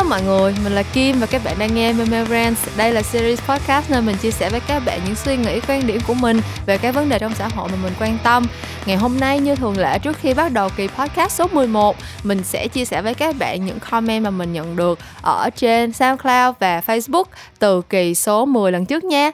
Hello mọi người, mình là Kim và các bạn đang nghe Meme Brands. Đây là series podcast nơi mình chia sẻ với các bạn những suy nghĩ, quan điểm của mình về các vấn đề trong xã hội mà mình quan tâm. Ngày hôm nay như thường lệ trước khi bắt đầu kỳ podcast số 11, mình sẽ chia sẻ với các bạn những comment mà mình nhận được ở trên SoundCloud và Facebook từ kỳ số 10 lần trước nha.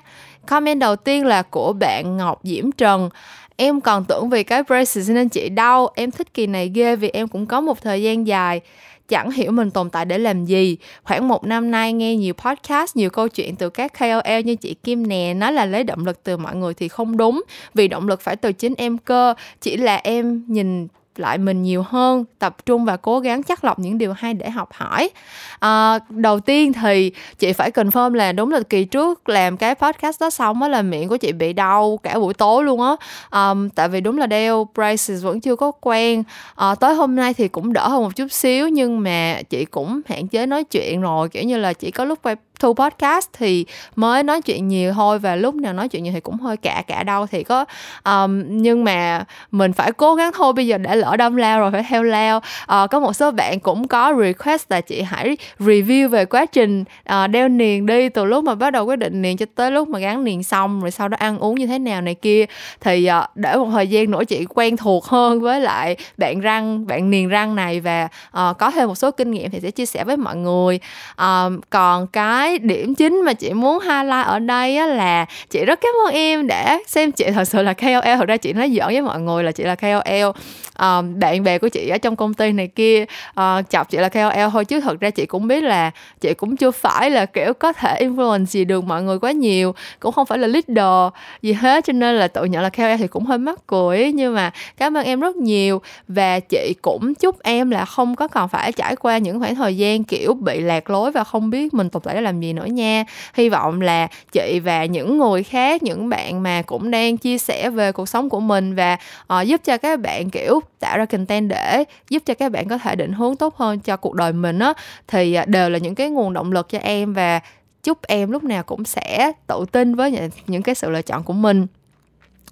Comment đầu tiên là của bạn Ngọc Diễm Trần em còn tưởng vì cái braces nên chị đau em thích kỳ này ghê vì em cũng có một thời gian dài chẳng hiểu mình tồn tại để làm gì. Khoảng một năm nay nghe nhiều podcast, nhiều câu chuyện từ các KOL như chị Kim nè, nói là lấy động lực từ mọi người thì không đúng. Vì động lực phải từ chính em cơ, chỉ là em nhìn lại mình nhiều hơn tập trung và cố gắng chắc lọc những điều hay để học hỏi. À, đầu tiên thì chị phải confirm là đúng là kỳ trước làm cái podcast đó xong á là miệng của chị bị đau cả buổi tối luôn á. À, tại vì đúng là đeo braces vẫn chưa có quen. À, tới hôm nay thì cũng đỡ hơn một chút xíu nhưng mà chị cũng hạn chế nói chuyện rồi kiểu như là chỉ có lúc quay thu podcast thì mới nói chuyện nhiều thôi và lúc nào nói chuyện nhiều thì cũng hơi cả cả đau thì có um, nhưng mà mình phải cố gắng thôi bây giờ đã lỡ đâm lao rồi phải theo lao. Uh, có một số bạn cũng có request là chị hãy review về quá trình uh, đeo niền đi từ lúc mà bắt đầu quyết định niền cho tới lúc mà gắn niền xong rồi sau đó ăn uống như thế nào này kia. Thì uh, để một thời gian nữa chị quen thuộc hơn với lại bạn răng bạn niền răng này và uh, có thêm một số kinh nghiệm thì sẽ chia sẻ với mọi người. Uh, còn cái cái điểm chính mà chị muốn highlight ở đây á là chị rất cảm ơn em đã xem chị. Thật sự là KOL thật ra chị nói giỡn với mọi người là chị là KOL um, ờ, bạn bè của chị ở trong công ty này kia uh, chọc chị là KOL thôi chứ thật ra chị cũng biết là chị cũng chưa phải là kiểu có thể influence gì được mọi người quá nhiều cũng không phải là leader gì hết cho nên là tự nhận là KOL thì cũng hơi mắc cười nhưng mà cảm ơn em rất nhiều và chị cũng chúc em là không có còn phải trải qua những khoảng thời gian kiểu bị lạc lối và không biết mình tồn tại để làm gì nữa nha. Hy vọng là chị và những người khác những bạn mà cũng đang chia sẻ về cuộc sống của mình và uh, giúp cho các bạn kiểu tạo ra content để giúp cho các bạn có thể định hướng tốt hơn cho cuộc đời mình á thì ờ, đều là những cái nguồn động lực cho em và chúc em lúc nào cũng sẽ tự tin với những cái sự lựa chọn của mình.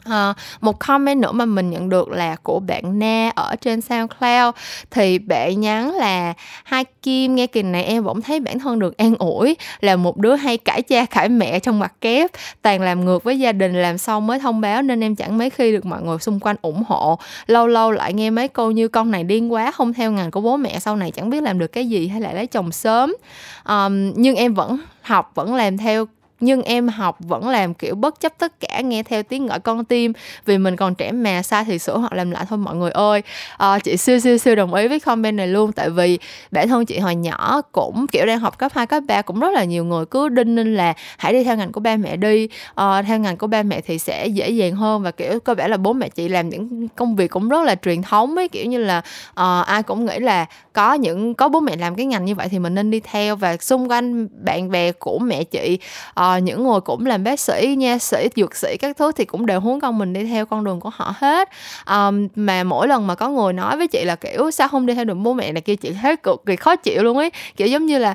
Uh, một comment nữa mà mình nhận được là của bạn Na ở trên SoundCloud. Thì bạn nhắn là hai Kim nghe kỳ này em vẫn thấy bản thân được an ủi là một đứa hay cãi cha cãi mẹ trong mặt kép toàn làm ngược với gia đình làm xong mới thông báo nên em chẳng mấy khi được mọi người xung quanh ủng hộ. Lâu lâu lại nghe mấy câu như con này điên quá không theo ngành của bố mẹ sau này chẳng biết làm được cái gì hay lại lấy chồng sớm. Um, nhưng em vẫn học vẫn làm theo nhưng em học vẫn làm kiểu bất chấp tất cả nghe theo tiếng gọi con tim. Vì mình còn trẻ mà sai thì sửa hoặc làm lại thôi mọi người ơi. À, chị siêu siêu siêu đồng ý với comment này luôn. Tại vì bản thân chị hồi nhỏ cũng kiểu đang học cấp 2, cấp 3 cũng rất là nhiều người cứ đinh ninh là hãy đi theo ngành của ba mẹ đi. À, theo ngành của ba mẹ thì sẽ dễ dàng hơn và kiểu cơ bản là bố mẹ chị làm những công việc cũng rất là truyền thống ấy. Kiểu như là à, ai cũng nghĩ là có những có bố mẹ làm cái ngành như vậy thì mình nên đi theo. Và xung quanh bạn bè của mẹ chị uh, những người cũng làm bác sĩ nha sĩ dược sĩ các thứ thì cũng đều hướng con mình đi theo con đường của họ hết. Um, mà mỗi lần mà có người nói với chị là kiểu sao không đi theo đường bố mẹ này? Kia chị thấy cực kỳ khó chịu luôn ấy. Kiểu giống như là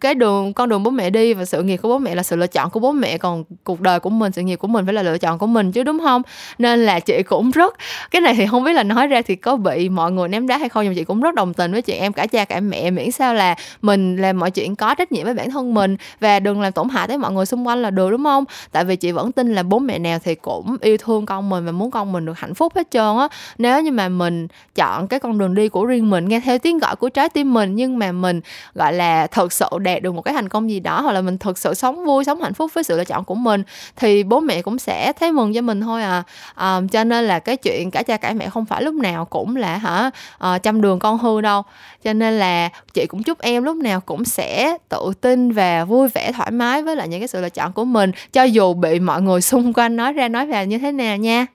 cái đường, con đường bố mẹ đi và sự nghiệp của bố mẹ là sự lựa chọn của bố mẹ, còn cuộc đời của mình, sự nghiệp của mình phải là lựa chọn của mình chứ, đúng không? Nên là chị cũng rất, cái này thì không biết là nói ra thì có bị mọi người ném đá hay không, nhưng chị cũng rất đồng tình với chị em cả cha cả mẹ, miễn sao là mình làm mọi chuyện có trách nhiệm với bản thân mình và đừng làm tổn hại tới mọi người xung quanh là được, đúng không? Tại vì chị vẫn tin là bố mẹ nào thì cũng yêu thương con mình và muốn con mình được hạnh phúc hết trơn á. Nếu như mà mình chọn cái con đường đi của riêng mình, nghe theo tiếng gọi của trái tim mình, nhưng mà mình, gọi là thật thực sự đạt được một cái thành công gì đó hoặc là mình thực sự sống vui sống hạnh phúc với sự lựa chọn của mình thì bố mẹ cũng sẽ thấy mừng cho mình thôi à, à cho nên là cái chuyện cả cha cả mẹ không phải lúc nào cũng là hả à, chăm đường con hư đâu. Cho nên là chị cũng chúc em lúc nào cũng sẽ tự tin và vui vẻ thoải mái với lại những cái sự lựa chọn của mình cho dù bị mọi người xung quanh nói ra nói vào như thế nào nha.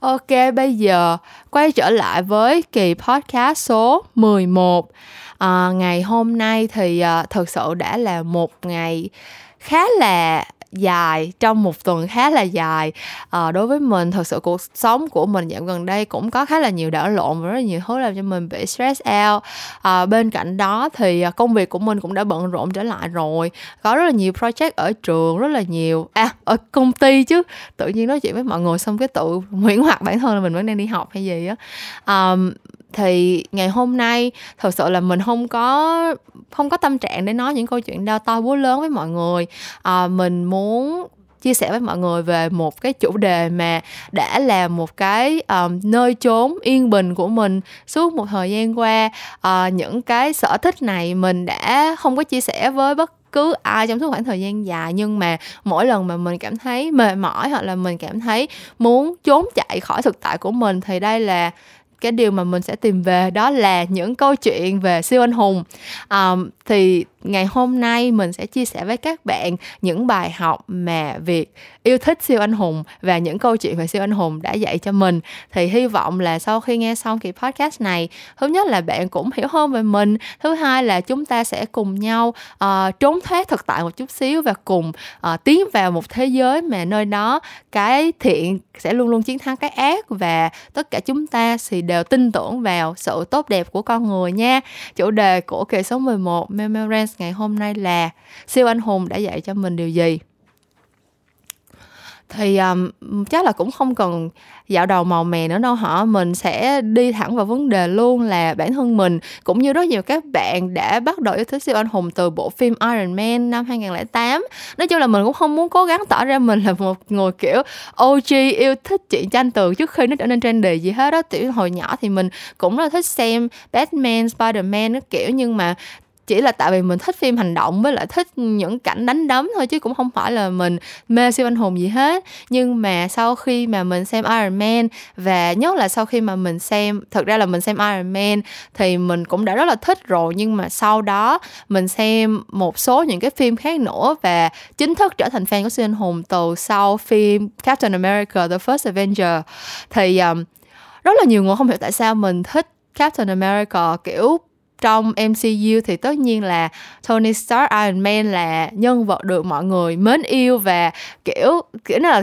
Ok, bây giờ quay trở lại với kỳ podcast số 11 à, ngày hôm nay thì à, thực sự đã là một ngày khá là dài trong một tuần khá là dài. À, đối với mình thật sự cuộc sống của mình dạo gần đây cũng có khá là nhiều đảo lộn và rất là nhiều thứ làm cho mình bị stress out. À, bên cạnh đó thì công việc của mình cũng đã bận rộn trở lại rồi. Có rất là nhiều project ở trường rất là nhiều à ở công ty chứ. Tự nhiên nói chuyện với mọi người xong cái tự nguyễn hoặc bản thân là mình vẫn đang đi học hay gì á. À, thì ngày hôm nay thật sự là mình không có không có tâm trạng để nói những câu chuyện đau to búa lớn với mọi người. À, mình muốn chia sẻ với mọi người về một cái chủ đề mà đã là một cái um, nơi trốn yên bình của mình suốt một thời gian qua. Uh, những cái sở thích này mình đã không có chia sẻ với bất cứ ai trong suốt khoảng thời gian dài nhưng mà mỗi lần mà mình cảm thấy mệt mỏi hoặc là mình cảm thấy muốn trốn chạy khỏi thực tại của mình thì đây là cái điều mà mình sẽ tìm về đó là những câu chuyện về siêu anh hùng. Um, thì ngày hôm nay mình sẽ chia sẻ với các bạn những bài học mà việc yêu thích siêu anh hùng và những câu chuyện về siêu anh hùng đã dạy cho mình. Thì hy vọng là sau khi nghe xong kỳ podcast này thứ nhất là bạn cũng hiểu hơn về mình thứ hai là chúng ta sẽ cùng nhau uh, trốn thoát thực tại một chút xíu và cùng uh, tiến vào một thế giới mà nơi đó cái thiện sẽ luôn luôn chiến thắng cái ác và tất cả chúng ta thì đều tin tưởng vào sự tốt đẹp của con người nha. Chủ đề của kỳ số 11 Memorance ngày hôm nay là siêu anh hùng đã dạy cho mình điều gì. Thì um, chắc là cũng không cần dạo đầu màu mè nữa đâu hả? Mình sẽ đi thẳng vào vấn đề luôn là bản thân mình cũng như rất nhiều các bạn đã bắt đầu yêu thích siêu anh hùng từ bộ phim Iron Man năm 2008 nói chung là mình cũng không muốn cố gắng tỏ ra mình là một người kiểu OG yêu thích chuyện tranh tường trước khi nó trở nên trendy gì hết đó tiểu hồi nhỏ thì mình cũng rất là thích xem Batman, Spider-Man nó kiểu nhưng mà chỉ là tại vì mình thích phim hành động với lại thích những cảnh đánh đấm thôi chứ cũng không phải là mình mê siêu anh hùng gì hết. Nhưng mà sau khi mà mình xem Iron Man và nhất là sau khi mà mình xem thực ra là mình xem Iron Man thì mình cũng đã rất là thích rồi nhưng mà sau đó mình xem một số những cái phim khác nữa và chính thức trở thành fan của siêu anh hùng từ sau phim Captain America The First Avenger. Thì um, rất là nhiều người không hiểu tại sao mình thích Captain America kiểu trong MCU thì tất nhiên là Tony Stark, Iron Man là nhân vật được mọi người mến yêu và, kiểu kiểu là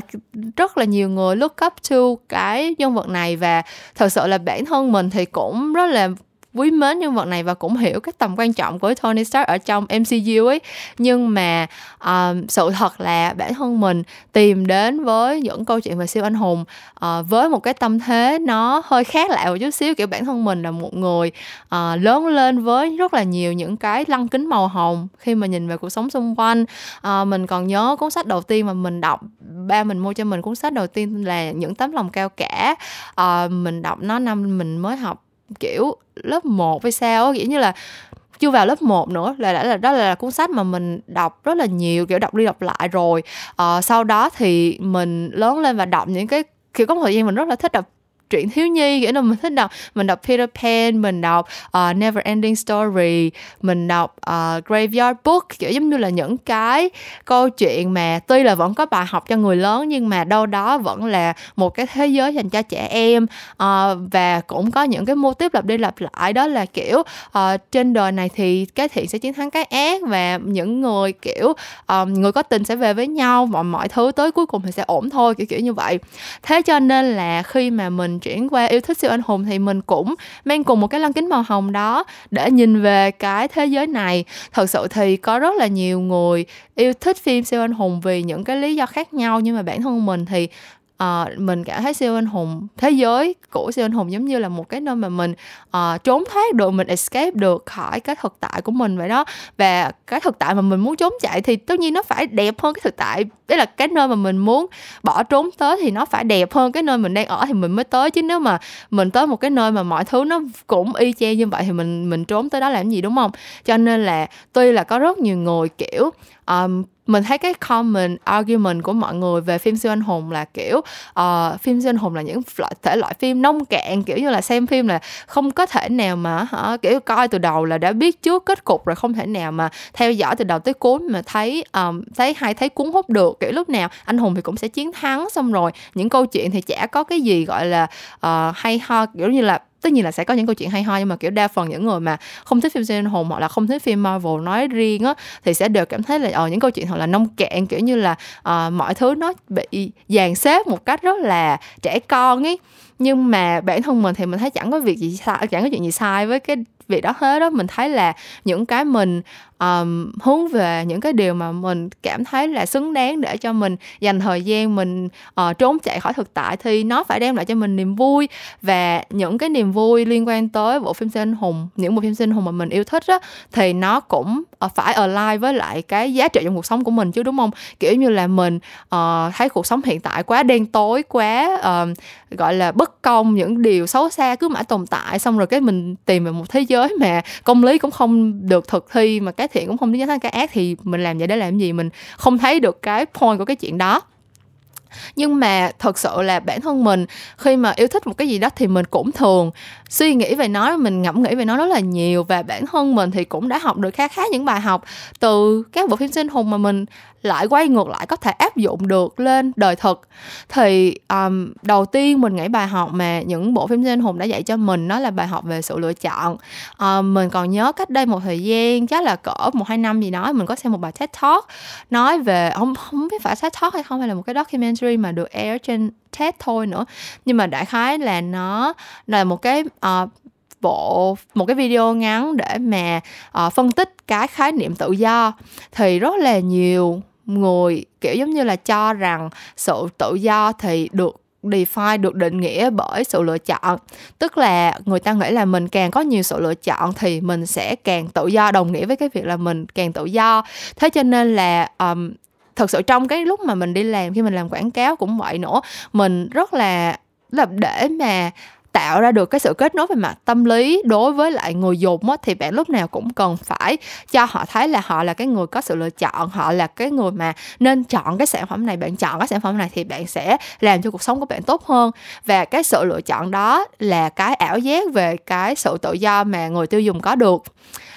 rất là nhiều người look up to cái nhân vật này. Và thật sự là bản thân mình thì cũng rất là quý mến nhân vật này và cũng hiểu cái tầm quan trọng của Tony Stark ở trong MCU ấy. Nhưng mà um, sự thật là bản thân mình tìm đến với những câu chuyện về siêu anh hùng uh, với một cái tâm thế nó hơi khác lạ một chút xíu. Kiểu bản thân mình là một người uh, lớn lên với rất là nhiều những cái lăng kính màu hồng khi mà nhìn về cuộc sống xung quanh. Uh, mình còn nhớ cuốn sách đầu tiên mà mình đọc ba mình mua cho mình cuốn sách đầu tiên là những tấm lòng cao cả. Uh, mình đọc nó năm mình mới học kiểu lớp 1 hay sao kiểu như là chưa vào lớp 1 nữa là đã là đó là cuốn sách mà mình đọc rất là nhiều kiểu đọc đi đọc lại rồi. Ờ, sau đó thì mình lớn lên và đọc những cái kiểu có một thời gian mình rất là thích đọc truyện thiếu nhi kiểu là mình thích đọc mình đọc Peter Pan mình đọc uh, Never Ending Story mình đọc uh, Graveyard Book kiểu giống như là những cái câu chuyện mà tuy là vẫn có bài học cho người lớn nhưng mà đâu đó vẫn là một cái thế giới dành cho trẻ em uh, và cũng có những cái mô tiếp lặp đi lặp lại. Đó là kiểu uh, trên đời này thì cái thiện sẽ chiến thắng cái ác và những người kiểu um, người có tình sẽ về với nhau mọi mọi thứ tới cuối cùng thì sẽ ổn thôi kiểu kiểu như vậy. Thế cho nên là khi mà mình chuyển qua yêu thích siêu anh hùng thì mình cũng mang cùng một cái lăng kính màu hồng đó để nhìn về cái thế giới này. Thật sự thì có rất là nhiều người yêu thích phim siêu anh hùng vì những cái lý do khác nhau, nhưng mà bản thân mình thì uh, mình cảm thấy siêu anh hùng. Thế giới của siêu anh hùng giống như là một cái nơi mà mình uh, trốn thoát được mình escape được khỏi cái thực tại của mình vậy đó. Và cái thực tại mà mình muốn trốn chạy thì tất nhiên nó phải đẹp hơn cái thực tại. Đấy là cái nơi mà mình muốn bỏ trốn tới thì nó phải đẹp hơn cái nơi mình đang ở thì mình mới tới. Chứ nếu mà mình tới một cái nơi mà mọi thứ nó cũng y chang như vậy thì mình mình trốn tới đó làm gì đúng không? Cho nên là tuy là có rất nhiều người kiểu um, mình thấy cái common argument của mọi người về phim siêu anh hùng là kiểu uh, phim siêu anh hùng là những loại thể loại phim nông cạn kiểu như là xem phim là không có thể nào mà hả kiểu coi từ đầu là đã biết trước kết cục rồi không thể nào mà theo dõi từ đầu tới cuối mà thấy um, thấy hay thấy cuốn hút được. Kiểu lúc nào anh hùng thì cũng sẽ chiến thắng xong rồi những câu chuyện thì chả có cái gì gọi là uh, hay ho kiểu như là tất nhiên là sẽ có những câu chuyện hay ho nhưng mà kiểu đa phần những người mà không thích phim siêu anh hùng hoặc là không thích phim Marvel nói riêng á thì sẽ đều cảm thấy là ờ, những câu chuyện thật là nông cạn kiểu như là uh, mọi thứ nó bị dàn xếp một cách rất là trẻ con ấy. Nhưng mà bản thân mình thì mình thấy chẳng có việc gì sai chẳng có chuyện gì sai với cái việc đó hết đó mình thấy là những cái mình um, hướng về những cái điều mà mình cảm thấy là xứng đáng để cho mình dành thời gian mình uh, trốn chạy khỏi thực tại thì nó phải đem lại cho mình niềm vui. Và những cái niềm vui liên quan tới bộ phim siêu anh hùng những bộ phim siêu anh hùng mà mình yêu thích á thì nó cũng Ờ, phải align với lại cái giá trị trong cuộc sống của mình chứ đúng không? Kiểu như là mình uh, thấy cuộc sống hiện tại quá đen tối quá uh, gọi là bất công những điều xấu xa cứ mãi tồn tại xong rồi cái mình tìm về một thế giới mà công lý cũng không được thực thi mà cái thiện cũng không đến tới cái ác thì mình làm vậy để làm gì? Mình không thấy được cái point của cái chuyện đó nhưng mà thật sự là bản thân mình khi mà yêu thích một cái gì đó thì mình cũng thường suy nghĩ về nó mình ngẫm nghĩ về nó rất là nhiều. Và bản thân mình thì cũng đã học được khá khá những bài học từ các bộ phim sinh hùng mà mình lại quay ngược lại có thể áp dụng được lên đời thực. Thì um, đầu tiên mình nghĩ bài học mà những bộ phim sinh hùng đã dạy cho mình nó là bài học về sự lựa chọn. Um, mình còn nhớ cách đây một thời gian chắc là cỡ một hai năm gì đó mình có xem một bài TED Talk nói về không không biết phải TED Talk hay không hay là một cái documentary mà được air trên TED thôi nữa. Nhưng mà đại khái là nó là một cái uh, bộ một cái video ngắn để mà uh, phân tích cái khái niệm tự do. Thì rất là nhiều người kiểu giống như là cho rằng sự tự do thì được define được định nghĩa bởi sự lựa chọn. Tức là người ta nghĩ là mình càng có nhiều sự lựa chọn thì mình sẽ càng tự do đồng nghĩa với cái việc là mình càng tự do. Thế cho nên là um, thật sự trong cái lúc mà mình đi làm khi mình làm quảng cáo cũng vậy nữa mình rất là là để mà tạo ra được cái sự kết nối về mặt tâm lý đối với lại người dùng á, thì bạn lúc nào cũng cần phải cho họ thấy là họ là cái người có sự lựa chọn họ là cái người mà nên chọn cái sản phẩm này bạn chọn cái sản phẩm này thì bạn sẽ làm cho cuộc sống của bạn tốt hơn. Và cái sự lựa chọn đó là cái ảo giác về cái sự tự do mà người tiêu dùng có được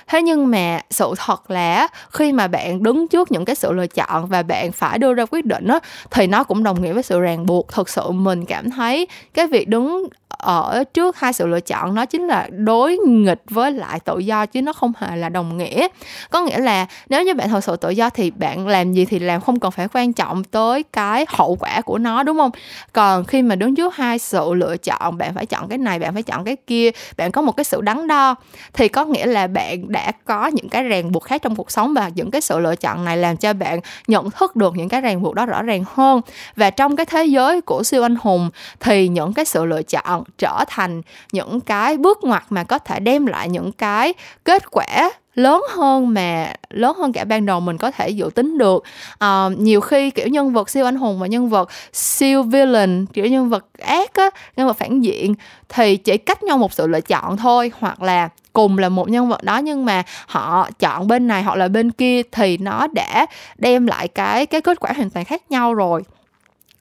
thế nhưng mà sự thật là khi mà bạn đứng trước những cái sự lựa chọn và bạn phải đưa ra quyết định á, thì nó cũng đồng nghĩa với sự ràng buộc. Thực sự mình cảm thấy cái việc đứng ở trước hai sự lựa chọn nó chính là đối nghịch với lại tự do chứ nó không hề là đồng nghĩa. Có nghĩa là nếu như bạn thật sự tự do thì bạn làm gì thì làm, không cần phải quan trọng tới cái hậu quả của nó, đúng không? Còn khi mà đứng trước hai sự lựa chọn, bạn phải chọn cái này, bạn phải chọn cái kia, bạn có một cái sự đắn đo, thì có nghĩa là bạn đã có những cái ràng buộc khác trong cuộc sống và những cái sự lựa chọn này làm cho bạn nhận thức được những cái ràng buộc đó rõ ràng hơn. Và trong cái thế giới của siêu anh hùng thì những cái sự lựa chọn trở thành những cái bước ngoặt mà có thể đem lại những cái kết quả lớn hơn mà lớn hơn cả ban đầu mình có thể dự tính được. À, nhiều khi kiểu nhân vật siêu anh hùng và nhân vật siêu villain kiểu nhân vật ác á nhân vật phản diện thì chỉ cách nhau một sự lựa chọn thôi hoặc là cùng là một nhân vật đó nhưng mà họ chọn bên này hoặc là bên kia thì nó đã đem lại cái cái kết quả hoàn toàn khác nhau rồi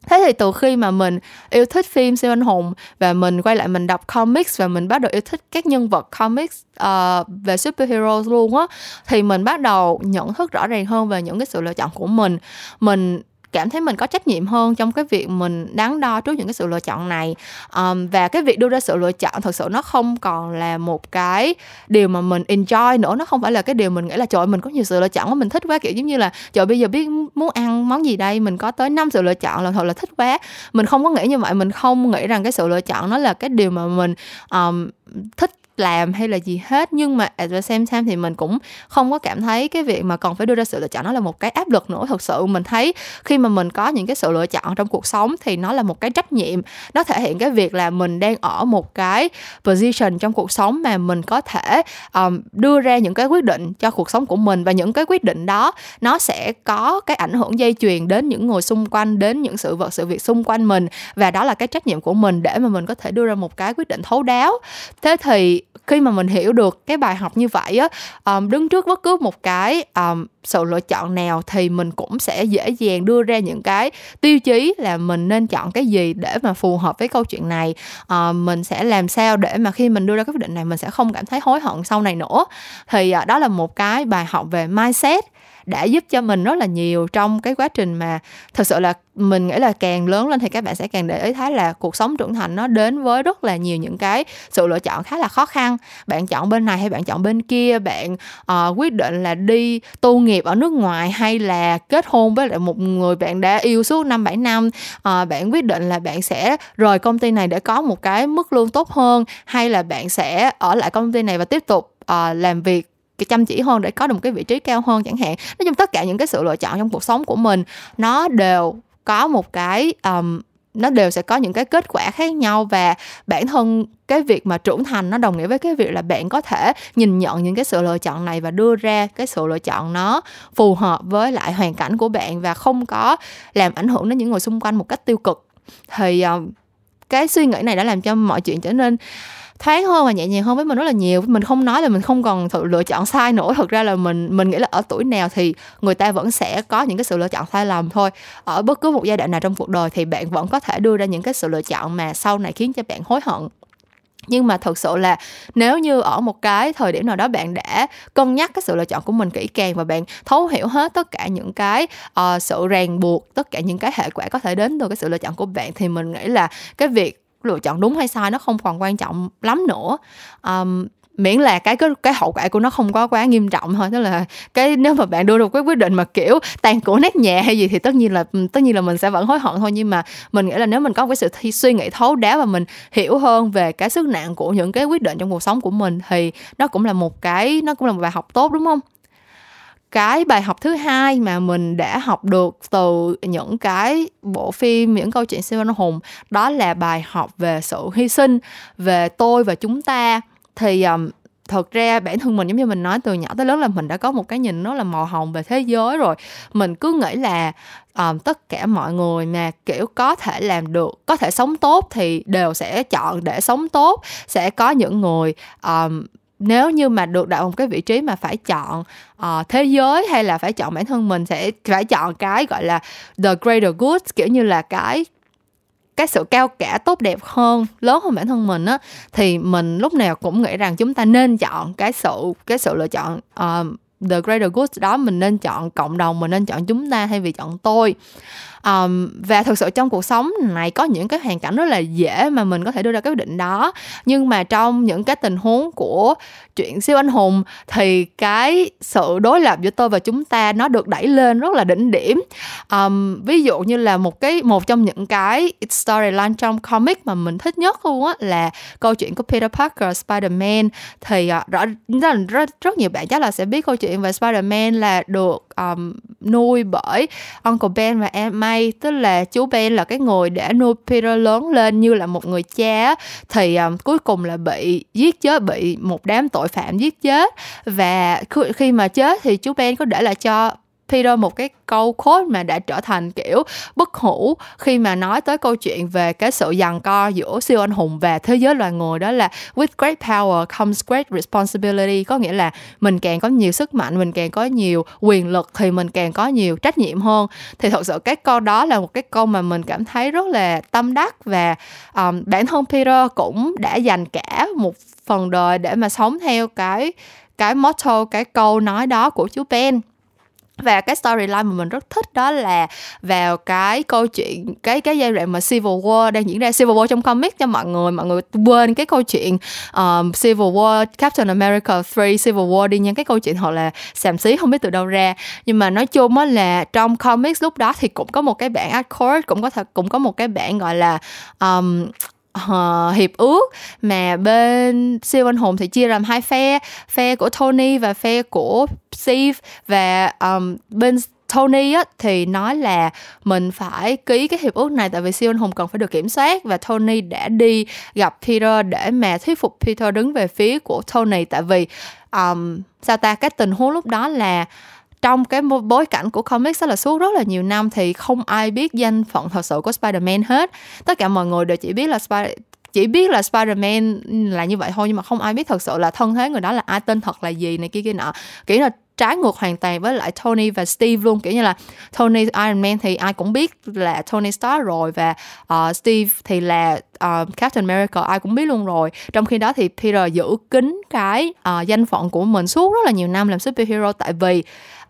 thế thì từ khi mà mình yêu thích phim siêu anh hùng và mình quay lại mình đọc comics và mình bắt đầu yêu thích các nhân vật comics uh, về superheroes luôn á thì mình bắt đầu nhận thức rõ ràng hơn về những cái sự lựa chọn của mình. Mình cảm thấy mình có trách nhiệm hơn trong cái việc mình đắn đo trước những cái sự lựa chọn này. Um, và cái việc đưa ra sự lựa chọn thật sự nó không còn là một cái điều mà mình enjoy nữa. Nó không phải là cái điều mình nghĩ là trời mình có nhiều sự lựa chọn mà mình thích quá. Kiểu giống như là trời bây giờ biết muốn ăn món gì đây? Mình có tới năm sự lựa chọn là thật là thích quá. Mình không có nghĩ như vậy. Mình không nghĩ rằng cái sự lựa chọn nó là cái điều mà mình um, thích làm hay là gì hết nhưng mà at the same time thì mình cũng không có cảm thấy cái việc mà còn phải đưa ra sự lựa chọn nó là một cái áp lực nữa. Thực sự mình thấy khi mà mình có những cái sự lựa chọn trong cuộc sống thì nó là một cái trách nhiệm. Nó thể hiện cái việc là mình đang ở một cái position trong cuộc sống mà mình có thể um, đưa ra những cái quyết định cho cuộc sống của mình. Và những cái quyết định đó nó sẽ có cái ảnh hưởng dây chuyền đến những người xung quanh đến những sự vật sự việc xung quanh mình. Và đó là cái trách nhiệm của mình để mà mình có thể đưa ra một cái quyết định thấu đáo. Thế thì khi mà mình hiểu được cái bài học như vậy á um, đứng trước bất cứ một cái um, sự lựa chọn nào thì mình cũng sẽ dễ dàng đưa ra những cái tiêu chí là mình nên chọn cái gì để mà phù hợp với câu chuyện này. Uh, mình sẽ làm sao để mà khi mình đưa ra cái quyết định này mình sẽ không cảm thấy hối hận sau này nữa. Thì uh, đó là một cái bài học về mindset đã giúp cho mình rất là nhiều trong cái quá trình mà thật sự là mình nghĩ là càng lớn lên thì các bạn sẽ càng để ý thấy là cuộc sống trưởng thành nó đến với rất là nhiều những cái sự lựa chọn khá là khó khăn. Bạn chọn bên này hay bạn chọn bên kia bạn uh, quyết định là đi tu nghiệp ở nước ngoài hay là kết hôn với lại một người bạn đã yêu suốt năm bảy năm uh, bạn quyết định là bạn sẽ rời công ty này để có một cái mức lương tốt hơn hay là bạn sẽ ở lại công ty này và tiếp tục uh, làm việc cái chăm chỉ hơn để có được một cái vị trí cao hơn chẳng hạn. Nói chung tất cả những cái sự lựa chọn trong cuộc sống của mình nó đều có một cái um, nó đều sẽ có những cái kết quả khác nhau và bản thân cái việc mà trưởng thành nó đồng nghĩa với cái việc là bạn có thể nhìn nhận những cái sự lựa chọn này và đưa ra cái sự lựa chọn nó phù hợp với lại hoàn cảnh của bạn và không có làm ảnh hưởng đến những người xung quanh một cách tiêu cực. Thì um, cái suy nghĩ này đã làm cho mọi chuyện trở nên thoáng hơn và nhẹ nhàng hơn với mình rất là nhiều. Mình không nói là mình không còn thử lựa chọn sai nữa. Thực ra là mình mình nghĩ là ở tuổi nào thì người ta vẫn sẽ có những cái sự lựa chọn sai lầm thôi. Ở bất cứ một giai đoạn nào trong cuộc đời thì bạn vẫn có thể đưa ra những cái sự lựa chọn mà sau này khiến cho bạn hối hận. Nhưng mà thật sự là nếu như ở một cái thời điểm nào đó bạn đã cân nhắc cái sự lựa chọn của mình kỹ càng và bạn thấu hiểu hết tất cả những cái uh, sự ràng buộc tất cả những cái hệ quả có thể đến từ cái sự lựa chọn của bạn thì mình nghĩ là cái việc lựa chọn đúng hay sai nó không còn quan trọng lắm nữa. Um, miễn là cái cái cái hậu quả của nó không có quá nghiêm trọng thôi tức là cái nếu mà bạn đưa được cái quyết định mà kiểu tàn cổ nát nhà hay gì thì tất nhiên là tất nhiên là mình sẽ vẫn hối hận thôi nhưng mà mình nghĩ là nếu mình có cái sự thi, suy nghĩ thấu đáo và mình hiểu hơn về cái sức nặng của những cái quyết định trong cuộc sống của mình thì nó cũng là một cái nó cũng là một bài học tốt đúng không? Cái bài học thứ hai mà mình đã học được từ những cái bộ phim những câu chuyện siêu anh hùng đó là bài học về sự hy sinh về tôi và chúng ta. Thì um, thật ra bản thân mình giống như mình nói từ nhỏ tới lớn là mình đã có một cái nhìn nó là màu hồng về thế giới rồi. Mình cứ nghĩ là um, tất cả mọi người mà kiểu có thể làm được có thể sống tốt thì đều sẽ chọn để sống tốt. Sẽ có những người um, nếu như mà được đặt một cái vị trí mà phải chọn uh, thế giới hay là phải chọn bản thân mình sẽ phải chọn cái gọi là the greater good kiểu như là cái cái sự cao cả tốt đẹp hơn lớn hơn bản thân mình á thì mình lúc nào cũng nghĩ rằng chúng ta nên chọn cái sự cái sự lựa chọn uh, the greater good đó mình nên chọn cộng đồng mình nên chọn chúng ta thay vì chọn tôi um, và thực sự trong cuộc sống này có những cái hoàn cảnh rất là dễ mà mình có thể đưa ra cái quyết định đó. Nhưng mà trong những cái tình huống của chuyện siêu anh hùng thì cái sự đối lập giữa tôi và chúng ta nó được đẩy lên rất là đỉnh điểm. Um, ví dụ như là một cái một trong những cái storyline trong comic mà mình thích nhất luôn á là câu chuyện của Peter Parker Spider-Man. Thì uh, rõ rất, rất rất nhiều bạn chắc là sẽ biết câu chuyện về Spider-Man là được um, nuôi bởi Uncle Ben và Aunt May. Tức là chú Ben là cái người đã nuôi Peter lớn lên như là một người cha thì um, cuối cùng là bị giết chết bị một đám tội phạm giết chết. Và khi mà chết thì chú Ben có để lại cho Peter một cái câu quote mà đã trở thành kiểu bất hủ khi mà nói tới câu chuyện về cái sự giằng co giữa siêu anh hùng và thế giới loài người đó là with great power comes great responsibility có nghĩa là mình càng có nhiều sức mạnh mình càng có nhiều quyền lực thì mình càng có nhiều trách nhiệm hơn. Thì thật sự cái câu đó là một cái câu mà mình cảm thấy rất là tâm đắc và um, bản thân Peter cũng đã dành cả một phần đời để mà sống theo cái cái motto cái câu nói đó của chú Ben và cái storyline mà mình rất thích đó là vào cái câu chuyện cái cái giai đoạn mà Civil War đang diễn ra. Civil War trong comic cho mọi người mọi người quên cái câu chuyện um, Civil War Captain America 3 Civil War đi nha. Cái câu chuyện họ là xàm xí không biết từ đâu ra. Nhưng mà nói chung á là trong comics lúc đó thì cũng có một cái bản Accord cũng có thật cũng có một cái bản gọi là um, uh, hiệp ước mà bên siêu anh hùng thì chia làm hai phe phe của Tony và phe của Steve. Và um, bên Tony á, thì nói là mình phải ký cái hiệp ước này tại vì siêu anh hùng cần phải được kiểm soát. Và Tony đã đi gặp Peter để mà thuyết phục Peter đứng về phía của Tony. Tại vì um, sao ta cái tình huống lúc đó là trong cái bối cảnh của comics đó là suốt rất là nhiều năm thì không ai biết danh phận thật sự của Spider-Man hết. Tất cả mọi người đều chỉ biết là Spider chỉ biết là Spider-Man là như vậy thôi, nhưng mà không ai biết thật sự là thân thế người đó là ai, tên thật là gì này kia kia nọ. Kiểu là trái ngược hoàn toàn với lại Tony và Steve luôn. Kiểu như là Tony Iron Man thì ai cũng biết là Tony Stark rồi và uh, Steve thì là uh, Captain America ai cũng biết luôn rồi. Trong khi đó thì Peter giữ kín cái uh, danh phận của mình suốt rất là nhiều năm làm superhero tại vì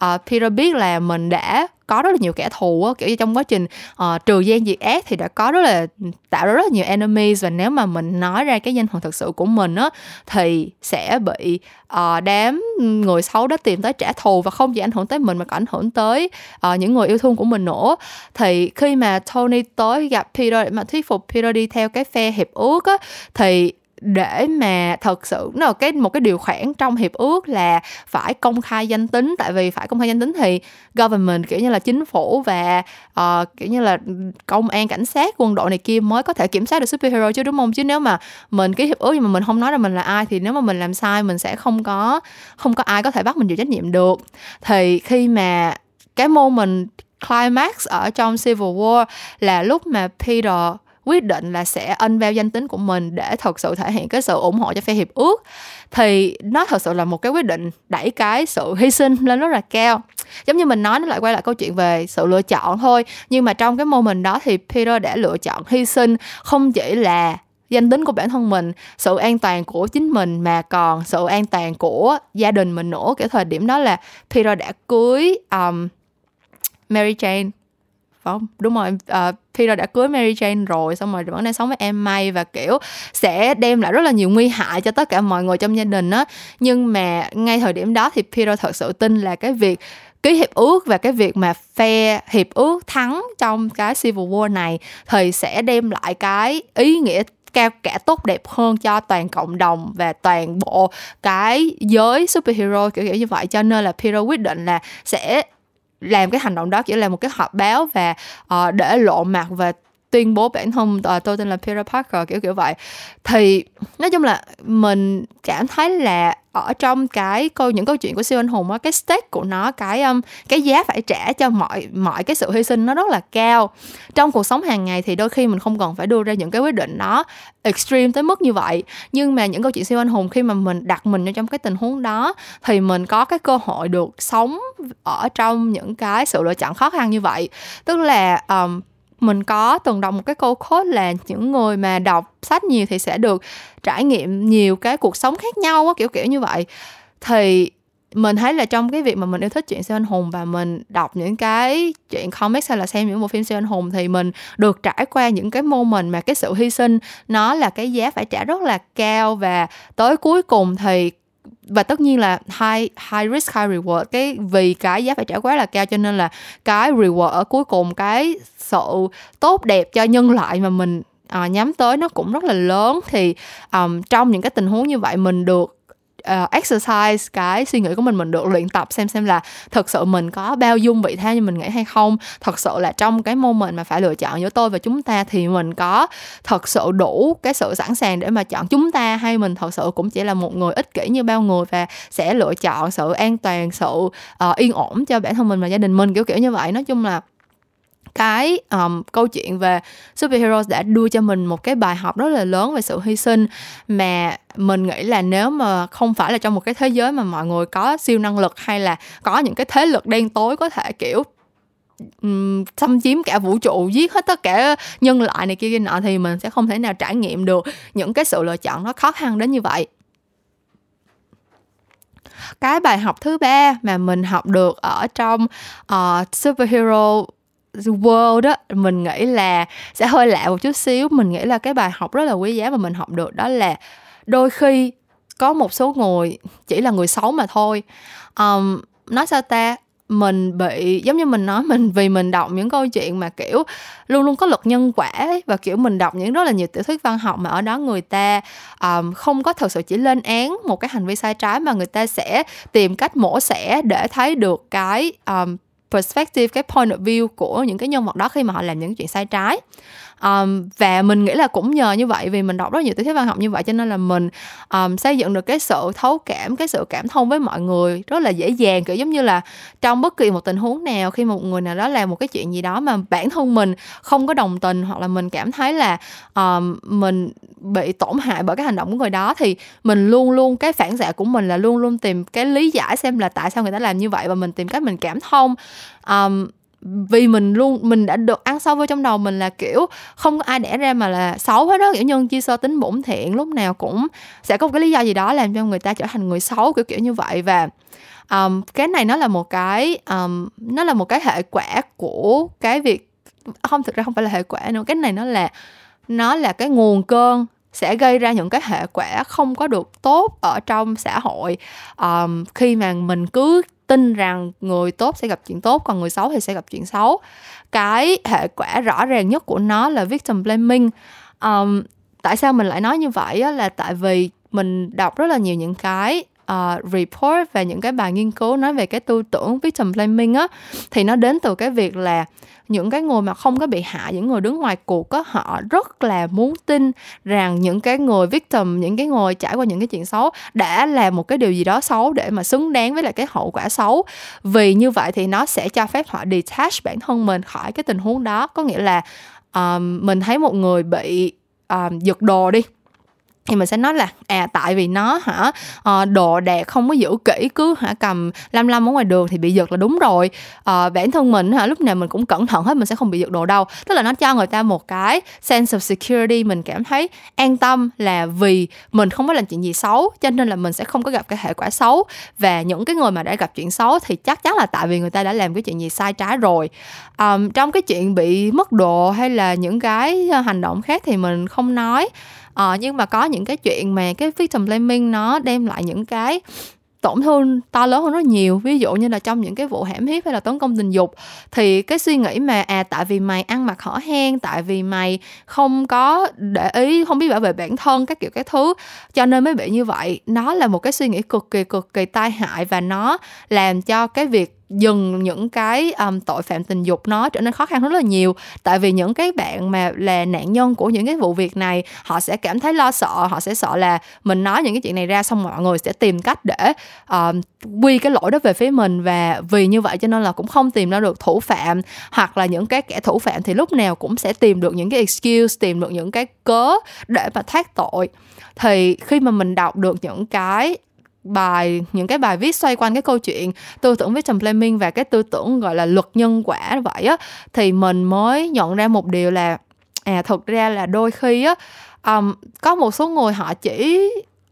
uh, Peter biết là mình đã có rất là nhiều kẻ thù á kiểu như trong quá trình uh, trừ gian diệt ác thì đã có rất là tạo ra rất là nhiều enemies và nếu mà mình nói ra cái danh phận thật sự của mình á thì sẽ bị uh, đám người xấu đó tìm tới trả thù và không chỉ ảnh hưởng tới mình mà còn ảnh hưởng tới uh, những người yêu thương của mình nữa. Thì khi mà Tony tới gặp Peter để mà thuyết phục Peter đi theo cái phe hiệp ước á thì để mà thật sự nó là cái một cái điều khoản trong hiệp ước là phải công khai danh tính. Tại vì phải công khai danh tính thì government kiểu như là chính phủ và uh, kiểu như là công an cảnh sát quân đội này kia mới có thể kiểm soát được superhero chứ đúng không? Chứ nếu mà mình ký hiệp ước nhưng mà mình không nói là mình là ai thì nếu mà mình làm sai mình sẽ không có không có ai có thể bắt mình chịu trách nhiệm được. Thì khi mà cái moment climax ở trong Civil War là lúc mà Peter quyết định là sẽ ân veo danh tính của mình để thật sự thể hiện cái sự ủng hộ cho phe hiệp ước. Thì nó thật sự là một cái quyết định đẩy cái sự hy sinh lên rất là cao. Giống như mình nói nó lại quay lại câu chuyện về sự lựa chọn thôi. Nhưng mà trong cái mô mình đó thì Peter đã lựa chọn hy sinh không chỉ là danh tính của bản thân mình sự an toàn của chính mình mà còn sự an toàn của gia đình mình nữa. Cái thời điểm đó là Peter đã cưới um, Mary Jane. Không? Đúng rồi uh, Peter đã cưới Mary Jane rồi, xong rồi vẫn đang sống với em May và, kiểu, sẽ đem lại rất là nhiều nguy hại cho tất cả mọi người trong gia đình á. Nhưng mà ngay thời điểm đó thì Peter thật sự tin là cái việc ký hiệp ước và cái việc mà phe hiệp ước thắng trong cái Civil War này thì sẽ đem lại cái ý nghĩa cao cả tốt đẹp hơn cho toàn cộng đồng và toàn bộ cái giới superhero, kiểu kiểu như vậy. Cho nên là Peter quyết định là sẽ làm cái hành động đó chỉ là một cái họp báo và uh, để lộ mặt và tuyên bố bản thân à tôi tên là Peter Parker kiểu kiểu vậy. Thì nói chung là mình cảm thấy là ở trong cái câu những câu chuyện của siêu anh hùng á cái stake của nó cái um, cái giá phải trả cho mọi mọi cái sự hy sinh nó rất là cao. Trong cuộc sống hàng ngày thì đôi khi mình không cần phải đưa ra những cái quyết định nó extreme tới mức như vậy. Nhưng mà những câu chuyện siêu anh hùng khi mà mình đặt mình trong cái tình huống đó thì mình có cái cơ hội được sống ở trong những cái sự lựa chọn khó khăn như vậy. Tức là um, mình có từng đọc một cái câu khốt là những người mà đọc sách nhiều thì sẽ được trải nghiệm nhiều cái cuộc sống khác nhau á, kiểu kiểu như vậy. Thì mình thấy là trong cái việc mà mình yêu thích chuyện siêu anh hùng và mình đọc những cái chuyện comics hay là xem những bộ phim siêu anh hùng thì mình được trải qua những cái moment mà cái sự hy sinh nó là cái giá phải trả rất là cao và tới cuối cùng thì và tất nhiên là high high risk high reward. Cái vì cái giá phải trả quá là cao cho nên là cái reward ở cuối cùng cái sự tốt đẹp cho nhân loại mà mình à, nhắm tới nó cũng rất là lớn. Thì um, trong những cái tình huống như vậy mình được uh, exercise cái suy nghĩ của mình mình được luyện tập xem xem là thật sự mình có bao dung vị tha như mình nghĩ hay không. Thật sự là trong cái moment mà phải lựa chọn giữa tôi và chúng ta thì mình có thật sự đủ cái sự sẵn sàng để mà chọn chúng ta hay mình thật sự cũng chỉ là một người ích kỷ như bao người và sẽ lựa chọn sự an toàn sự uh, yên ổn cho bản thân mình và gia đình mình kiểu kiểu như vậy. Nói chung là cái um, câu chuyện về superheroes đã đưa cho mình một cái bài học rất là lớn về sự hy sinh. Mà mình nghĩ là nếu mà không phải là trong một cái thế giới mà mọi người có siêu năng lực hay là có những cái thế lực đen tối có thể kiểu um, xâm chiếm cả vũ trụ giết hết tất cả nhân loại này kia kia nọ thì mình sẽ không thể nào trải nghiệm được những cái sự lựa chọn nó khó khăn đến như vậy. Cái bài học thứ ba mà mình học được ở trong uh, superhero world đó mình nghĩ là sẽ hơi lạ một chút xíu. Mình nghĩ là cái bài học rất là quý giá mà mình học được đó là đôi khi có một số người chỉ là người xấu mà thôi. Um, nói sao ta? Mình bị giống như mình nói mình vì mình đọc những câu chuyện mà kiểu luôn luôn có luật nhân quả ấy, và kiểu mình đọc những rất là nhiều tiểu thuyết văn học mà ở đó người ta um, không có thật sự chỉ lên án một cái hành vi sai trái mà người ta sẽ tìm cách mổ xẻ để thấy được cái um, perspective, cái point of view của những cái nhân vật đó khi mà họ làm những chuyện sai trái um, và mình nghĩ là cũng nhờ như vậy vì mình đọc rất nhiều tiểu thuyết văn học như vậy cho nên là mình um, xây dựng được cái sự thấu cảm cái sự cảm thông với mọi người rất là dễ dàng. Kiểu giống như là trong bất kỳ một tình huống nào khi một người nào đó làm một cái chuyện gì đó mà bản thân mình không có đồng tình hoặc là mình cảm thấy là um, mình bị tổn hại bởi cái hành động của người đó thì mình luôn luôn cái phản xạ của mình là luôn luôn tìm cái lý giải xem là tại sao người ta làm như vậy và mình tìm cách mình cảm thông. Um, vì mình luôn mình đã được ăn sâu vào trong đầu mình là kiểu không có ai đẻ ra mà là xấu hết đó kiểu nhân chi sơ tính bổn thiện lúc nào cũng sẽ có một cái lý do gì đó làm cho người ta trở thành người xấu kiểu kiểu như vậy. Và um, cái này nó là một cái um, nó là một cái hệ quả của cái việc không thực ra không phải là hệ quả nữa. Cái này nó là nó là cái nguồn cơn sẽ gây ra những cái hệ quả không có được tốt ở trong xã hội. Um, khi mà mình cứ tin rằng người tốt sẽ gặp chuyện tốt còn người xấu thì sẽ gặp chuyện xấu. Cái hệ quả rõ ràng nhất của nó là victim blaming. Um, tại sao mình lại nói như vậy á, là tại vì mình đọc rất là nhiều những cái uh, report và những cái bài nghiên cứu nói về cái tư tưởng victim blaming á thì nó đến từ cái việc là những cái người mà không có bị hại những người đứng ngoài cuộc có họ rất là muốn tin rằng những cái người victim những cái người trải qua những cái chuyện xấu đã làm một cái điều gì đó xấu để mà xứng đáng với lại cái hậu quả xấu. Vì như vậy thì nó sẽ cho phép họ detach bản thân mình khỏi cái tình huống đó. Có nghĩa là um, mình thấy một người bị um, giật đồ đi thì mình sẽ nói là à tại vì nó hả à, đồ đạc không có giữ kỹ cứ hả cầm lăm lăm ở ngoài đường thì bị giật là đúng rồi. À, bản thân mình hả lúc nào mình cũng cẩn thận hết mình sẽ không bị giật đồ đâu. Tức là nó cho người ta một cái sense of security mình cảm thấy an tâm là vì mình không có làm chuyện gì xấu cho nên là mình sẽ không có gặp cái hệ quả xấu. Và những cái người mà đã gặp chuyện xấu thì chắc chắn là tại vì người ta đã làm cái chuyện gì sai trái rồi. Um, trong cái chuyện bị mất đồ hay là những cái ờ, hành động khác thì mình không nói ờ, nhưng mà có những cái chuyện mà cái victim blaming nó đem lại những cái tổn thương to lớn hơn rất nhiều. Ví dụ như là trong những cái vụ hãm hiếp hay là tấn công tình dục thì cái suy nghĩ mà à tại vì mày ăn mặc hở hang tại vì mày không có để ý không biết bảo vệ bản thân các kiểu các thứ cho nên mới bị như vậy. Nó là một cái suy nghĩ cực kỳ cực kỳ tai hại và nó làm cho cái việc dừng những cái um, tội phạm tình dục nó trở nên khó khăn rất là nhiều. Tại vì những cái bạn mà là nạn nhân của những cái vụ việc này họ sẽ cảm thấy lo sợ họ sẽ sợ là mình nói những cái chuyện này ra xong mọi người sẽ tìm cách để um, quy cái lỗi đó về phía mình. Và vì như vậy cho nên là cũng không tìm ra được thủ phạm hoặc là những cái kẻ thủ phạm thì lúc nào cũng sẽ tìm được những cái excuse tìm được những cái cớ để mà thoát tội. Thì khi mà mình đọc được những cái bài những cái bài viết xoay quanh cái câu chuyện tư tưởng victim blaming và cái tư tưởng gọi là luật nhân quả vậy á thì mình mới nhận ra một điều là à thực ra là đôi khi á um, có một số người họ chỉ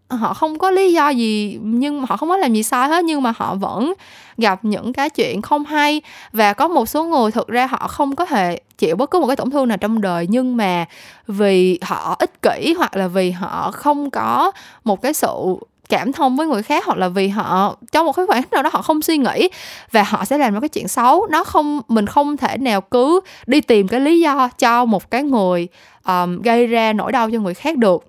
họ không có lý do gì nhưng mà họ không có làm gì sai hết nhưng mà họ vẫn gặp những cái chuyện không hay. Và có một số người thực ra họ không có thể chịu bất cứ một cái tổn thương nào trong đời nhưng mà vì họ ích kỷ hoặc là vì họ không có một cái sự cảm thông với người khác hoặc là vì họ trong một cái khoảng nào đó họ không suy nghĩ và họ sẽ làm một cái chuyện xấu. Nó không mình không thể nào cứ đi tìm cái lý do cho một cái người um, gây ra nỗi đau cho người khác được.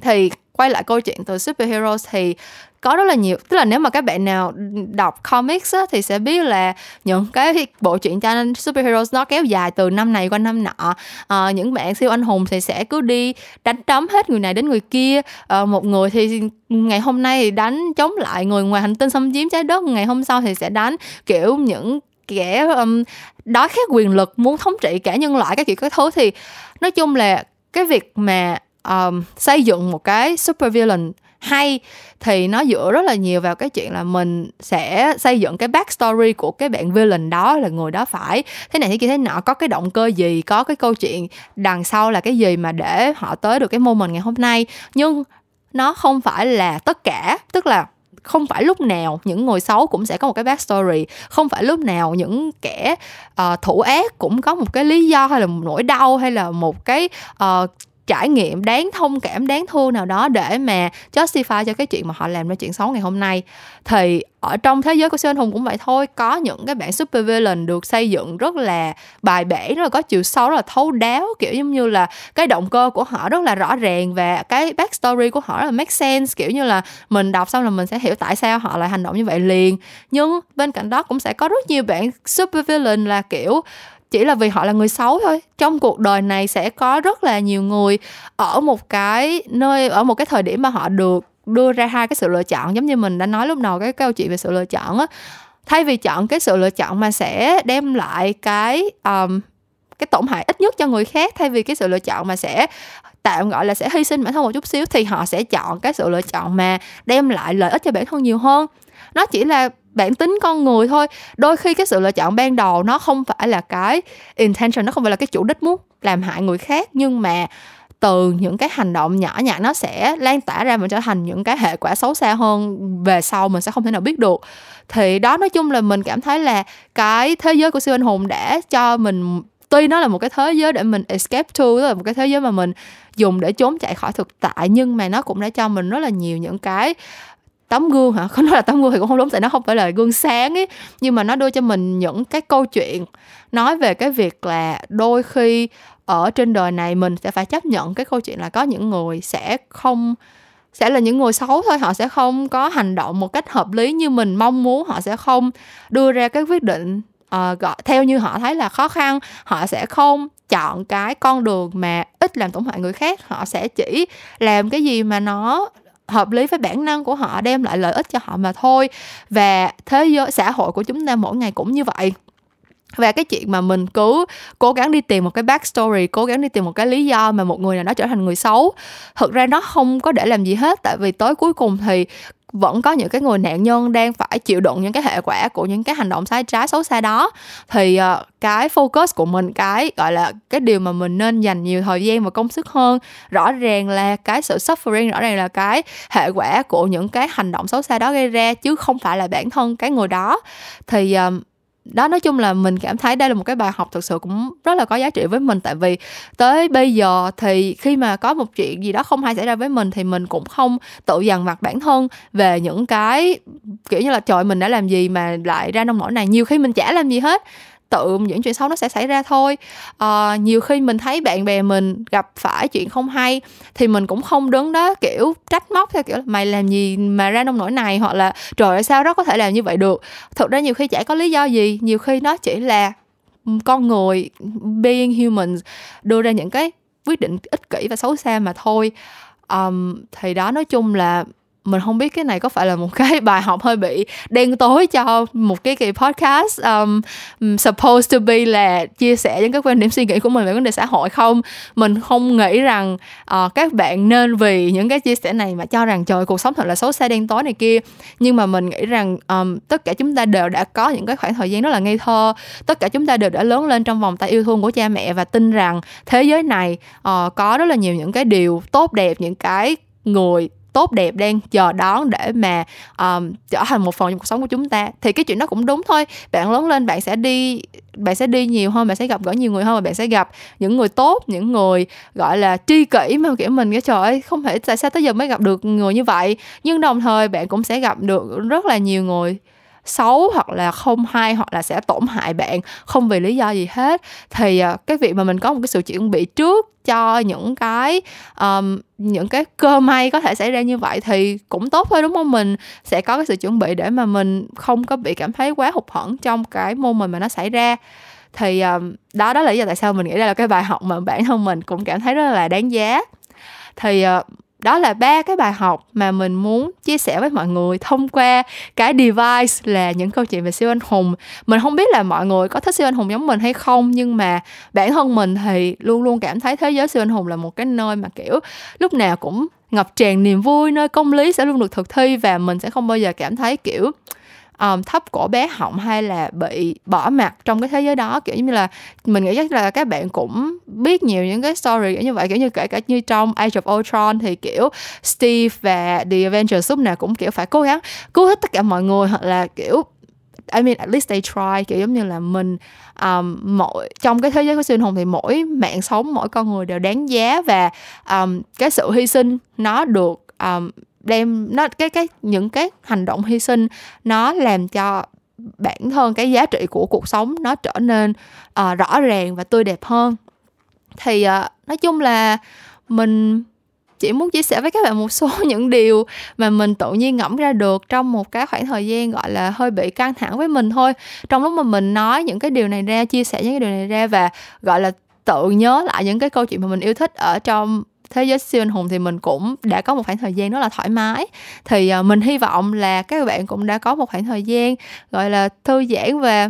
Thì quay lại câu chuyện từ superheroes thì có rất là nhiều tức là nếu mà các bạn nào đọc comics á, thì sẽ biết là những cái bộ truyện tranh superheroes nó kéo dài từ năm này qua năm nọ. À, những bạn siêu anh hùng thì sẽ cứ đi đánh đấm hết người này đến người kia. À, một người thì ngày hôm nay thì đánh chống lại người ngoài hành tinh xâm chiếm trái đất ngày hôm sau thì sẽ đánh kiểu những kẻ um, đói khát quyền lực muốn thống trị cả nhân loại các kiểu các thứ. Thì nói chung là cái việc mà um, xây dựng một cái super villain hay thì nó dựa rất là nhiều vào cái chuyện là mình sẽ xây dựng cái backstory của cái bạn villain đó là người đó phải. Thế này thế kia thế nọ có cái động cơ gì có cái câu chuyện đằng sau là cái gì mà để họ tới được cái moment ngày hôm nay. Nhưng nó không phải là tất cả tức là không phải lúc nào những người xấu cũng sẽ có một cái backstory. Không phải lúc nào những kẻ uh, thủ ác cũng có một cái lý do hay là một nỗi đau hay là một cái uh, trải nghiệm đáng thông cảm, đáng thương nào đó để mà justify cho cái chuyện mà họ làm ra chuyện xấu ngày hôm nay. Thì ở trong thế giới của siêu anh hùng cũng vậy thôi, có những cái bản super villain được xây dựng rất là bài bản rất là có chiều sâu, rất là thấu đáo, kiểu giống như là cái động cơ của họ rất là rõ ràng và cái backstory của họ rất là make sense, kiểu như là mình đọc xong là mình sẽ hiểu tại sao họ lại hành động như vậy liền. Nhưng bên cạnh đó cũng sẽ có rất nhiều bản super villain là, kiểu chỉ là vì họ là người xấu thôi. Trong cuộc đời này sẽ có rất là nhiều người ở một cái nơi ở một cái thời điểm mà họ được đưa ra hai cái sự lựa chọn giống như mình đã nói lúc đầu cái câu chuyện về sự lựa chọn á. Thay vì chọn cái sự lựa chọn mà sẽ đem lại cái um, cái tổn hại ít nhất cho người khác thay vì cái sự lựa chọn mà sẽ tạm gọi là sẽ hy sinh bản thân một chút xíu thì họ sẽ chọn cái sự lựa chọn mà đem lại lợi ích cho bản thân nhiều hơn. Nó chỉ là bản tính con người thôi. Đôi khi cái sự lựa chọn ban đầu nó không phải là cái intention, nó không phải là cái chủ đích muốn làm hại người khác, nhưng mà từ những cái hành động nhỏ nhặt nó sẽ lan tỏa ra và trở thành những cái hệ quả xấu xa hơn về sau mình sẽ không thể nào biết được. Thì đó, nói chung là mình cảm thấy là cái thế giới của siêu anh hùng đã cho mình, tuy nó là một cái thế giới để mình escape to, tức là một cái thế giới mà mình dùng để trốn chạy khỏi thực tại, nhưng mà nó cũng đã cho mình rất là nhiều những cái tấm gương hả? Không nói là tấm gương thì cũng không đúng tại nó không phải là gương sáng ấy. Nhưng mà nó đưa cho mình những cái câu chuyện nói về cái việc là đôi khi ở trên đời này mình sẽ phải chấp nhận cái câu chuyện là có những người sẽ không sẽ là những người xấu thôi họ sẽ không có hành động một cách hợp lý như mình mong muốn họ sẽ không đưa ra cái quyết định uh, gọi theo như họ thấy là khó khăn. Họ sẽ không chọn cái con đường mà ít làm tổn hại người khác họ sẽ chỉ làm cái gì mà nó hợp lý với bản năng của họ, đem lại lợi ích cho họ mà thôi. Và thế giới, xã hội của chúng ta mỗi ngày cũng như vậy. Và cái chuyện mà mình cứ cố gắng đi tìm một cái backstory, cố gắng đi tìm một cái lý do mà một người nào đó trở thành người xấu, thực ra nó không có để làm gì hết. Tại vì tới cuối cùng thì vẫn có những cái người nạn nhân đang phải chịu đựng những cái hệ quả của những cái hành động sai trái xấu xa đó. Thì uh, cái focus của mình cái gọi là cái điều mà mình nên dành nhiều thời gian và công sức hơn rõ ràng là cái sự suffering rõ ràng là cái hệ quả của những cái hành động xấu xa đó gây ra chứ không phải là bản thân cái người đó. Thì uh, đó, nói chung là mình cảm thấy đây là một cái bài học thực sự cũng rất là có giá trị với mình. Tại vì tới bây giờ thì khi mà có một chuyện gì đó không hay xảy ra với mình thì mình cũng không tự dằn mặt bản thân về những cái, kiểu như là, trời, mình đã làm gì mà lại ra nông nỗi này, nhiều khi mình chả làm gì hết tự những chuyện xấu nó sẽ xảy ra thôi. À, nhiều khi mình thấy bạn bè mình gặp phải chuyện không hay thì mình cũng không đứng đó kiểu trách móc theo kiểu mày làm gì mà ra nông nổi này? hoặc là trời ơi sao đó có thể làm như vậy được? Thực ra nhiều khi chả có lý do gì nhiều khi nó chỉ là con người being human đưa ra những cái quyết định ích kỷ và xấu xa mà thôi. Um, thì đó nói chung là mình không biết cái này có phải là một cái bài học hơi bị đen tối cho một cái kỳ podcast um, um, supposed to be là chia sẻ những cái quan điểm suy nghĩ của mình về vấn đề xã hội không? Mình không nghĩ rằng uh, các bạn nên vì những cái chia sẻ này mà cho rằng trời cuộc sống thật là xấu xa đen tối này kia. Nhưng mà mình nghĩ rằng um, tất cả chúng ta đều đã có những cái khoảng thời gian rất là ngây thơ. Tất cả chúng ta đều đã lớn lên trong vòng tay yêu thương của cha mẹ và tin rằng thế giới này uh, có rất là nhiều những cái điều tốt đẹp những cái người tốt đẹp đang chờ đón để mà um, trở thành một phần trong cuộc sống của chúng ta. Thì cái chuyện đó cũng đúng thôi. Bạn lớn lên bạn sẽ đi bạn sẽ đi nhiều hơn bạn sẽ gặp gỡ nhiều người hơn và bạn sẽ gặp những người tốt những người gọi là tri kỷ mà kiểu mình cái trời ơi không thể tại sao tới giờ mới gặp được người như vậy? Nhưng đồng thời bạn cũng sẽ gặp được rất là nhiều người xấu hoặc là không hay hoặc là sẽ tổn hại bạn không vì lý do gì hết. Thì uh, cái việc mà mình có một cái sự chuẩn bị trước cho những cái um, những cái cơ may có thể xảy ra như vậy thì cũng tốt thôi đúng không? Mình sẽ có cái sự chuẩn bị để mà mình không có bị cảm thấy quá hụt hẫng trong cái môn mình mà nó xảy ra. Thì um, đó đó là lý do tại sao mình nghĩ đây là cái bài học mà bản thân mình cũng cảm thấy rất là đáng giá. Thì uh, đó là ba cái bài học mà mình muốn chia sẻ với mọi người thông qua cái device là những câu chuyện về siêu anh hùng. Mình không biết là mọi người có thích siêu anh hùng giống mình hay không, nhưng mà bản thân mình thì luôn luôn cảm thấy thế giới siêu anh hùng là một cái nơi mà, kiểu, lúc nào cũng ngập tràn niềm vui, nơi công lý sẽ luôn được thực thi và mình sẽ không bao giờ cảm thấy, kiểu um, thấp cổ bé họng hay là bị bỏ mặt trong cái thế giới đó? Kiểu như là mình nghĩ chắc là các bạn cũng biết nhiều những cái story kiểu như vậy kiểu như kể cả như trong Age of Ultron thì kiểu Steve và The Avengers lúc nào cũng kiểu phải cố gắng cứu hết tất cả mọi người hoặc là kiểu I mean at least they try kiểu giống như là mình um, mỗi trong cái thế giới của siêu anh hùng thì mỗi mạng sống mỗi con người đều đáng giá và um, cái sự hy sinh nó được um, đem nó cái cái những cái hành động hy sinh nó làm cho bản thân cái giá trị của cuộc sống nó trở nên uh, rõ ràng và tươi đẹp hơn. Thì uh, nói chung là mình chỉ muốn chia sẻ với các bạn một số những điều mà mình tự nhiên ngẫm ra được trong một cái khoảng thời gian gọi là hơi bị căng thẳng với mình thôi. Trong lúc mà mình nói những cái điều này ra chia sẻ những cái điều này ra và gọi là tự nhớ lại những cái câu chuyện mà mình yêu thích ở trong thế giới siêu anh hùng thì mình cũng đã có một khoảng thời gian rất là thoải mái. Thì uh, mình hy vọng là các bạn cũng đã có một khoảng thời gian gọi là thư giãn và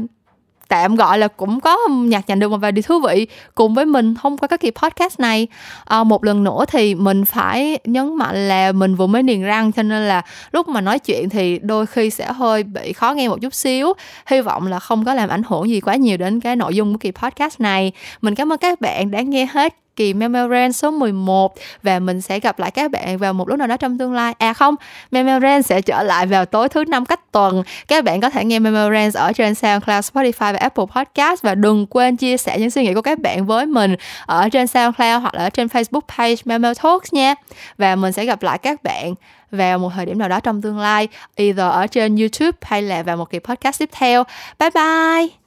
tạm gọi là cũng có nhặt nhạnh được một vài điều thú vị cùng với mình thông qua các kỳ podcast này. À, một lần nữa thì mình phải nhấn mạnh là mình vừa mới niềng răng cho nên là lúc mà nói chuyện thì đôi khi sẽ hơi bị khó nghe một chút xíu. Hy vọng là không có làm ảnh hưởng gì quá nhiều đến cái nội dung của kỳ podcast này. Mình cảm ơn các bạn đã nghe hết kỳ Memoran số 11 và mình sẽ gặp lại các bạn vào một lúc nào đó trong tương lai. À không, Memoran sẽ trở lại vào tối thứ năm cách tuần. Các bạn có thể nghe Memoran ở trên SoundCloud, Spotify và Apple Podcast và đừng quên chia sẻ những suy nghĩ của các bạn với mình ở trên SoundCloud hoặc là ở trên Facebook page Memo Talks nha. Và mình sẽ gặp lại các bạn vào một thời điểm nào đó trong tương lai, either ở trên YouTube hay là vào một kỳ podcast tiếp theo. Bye bye!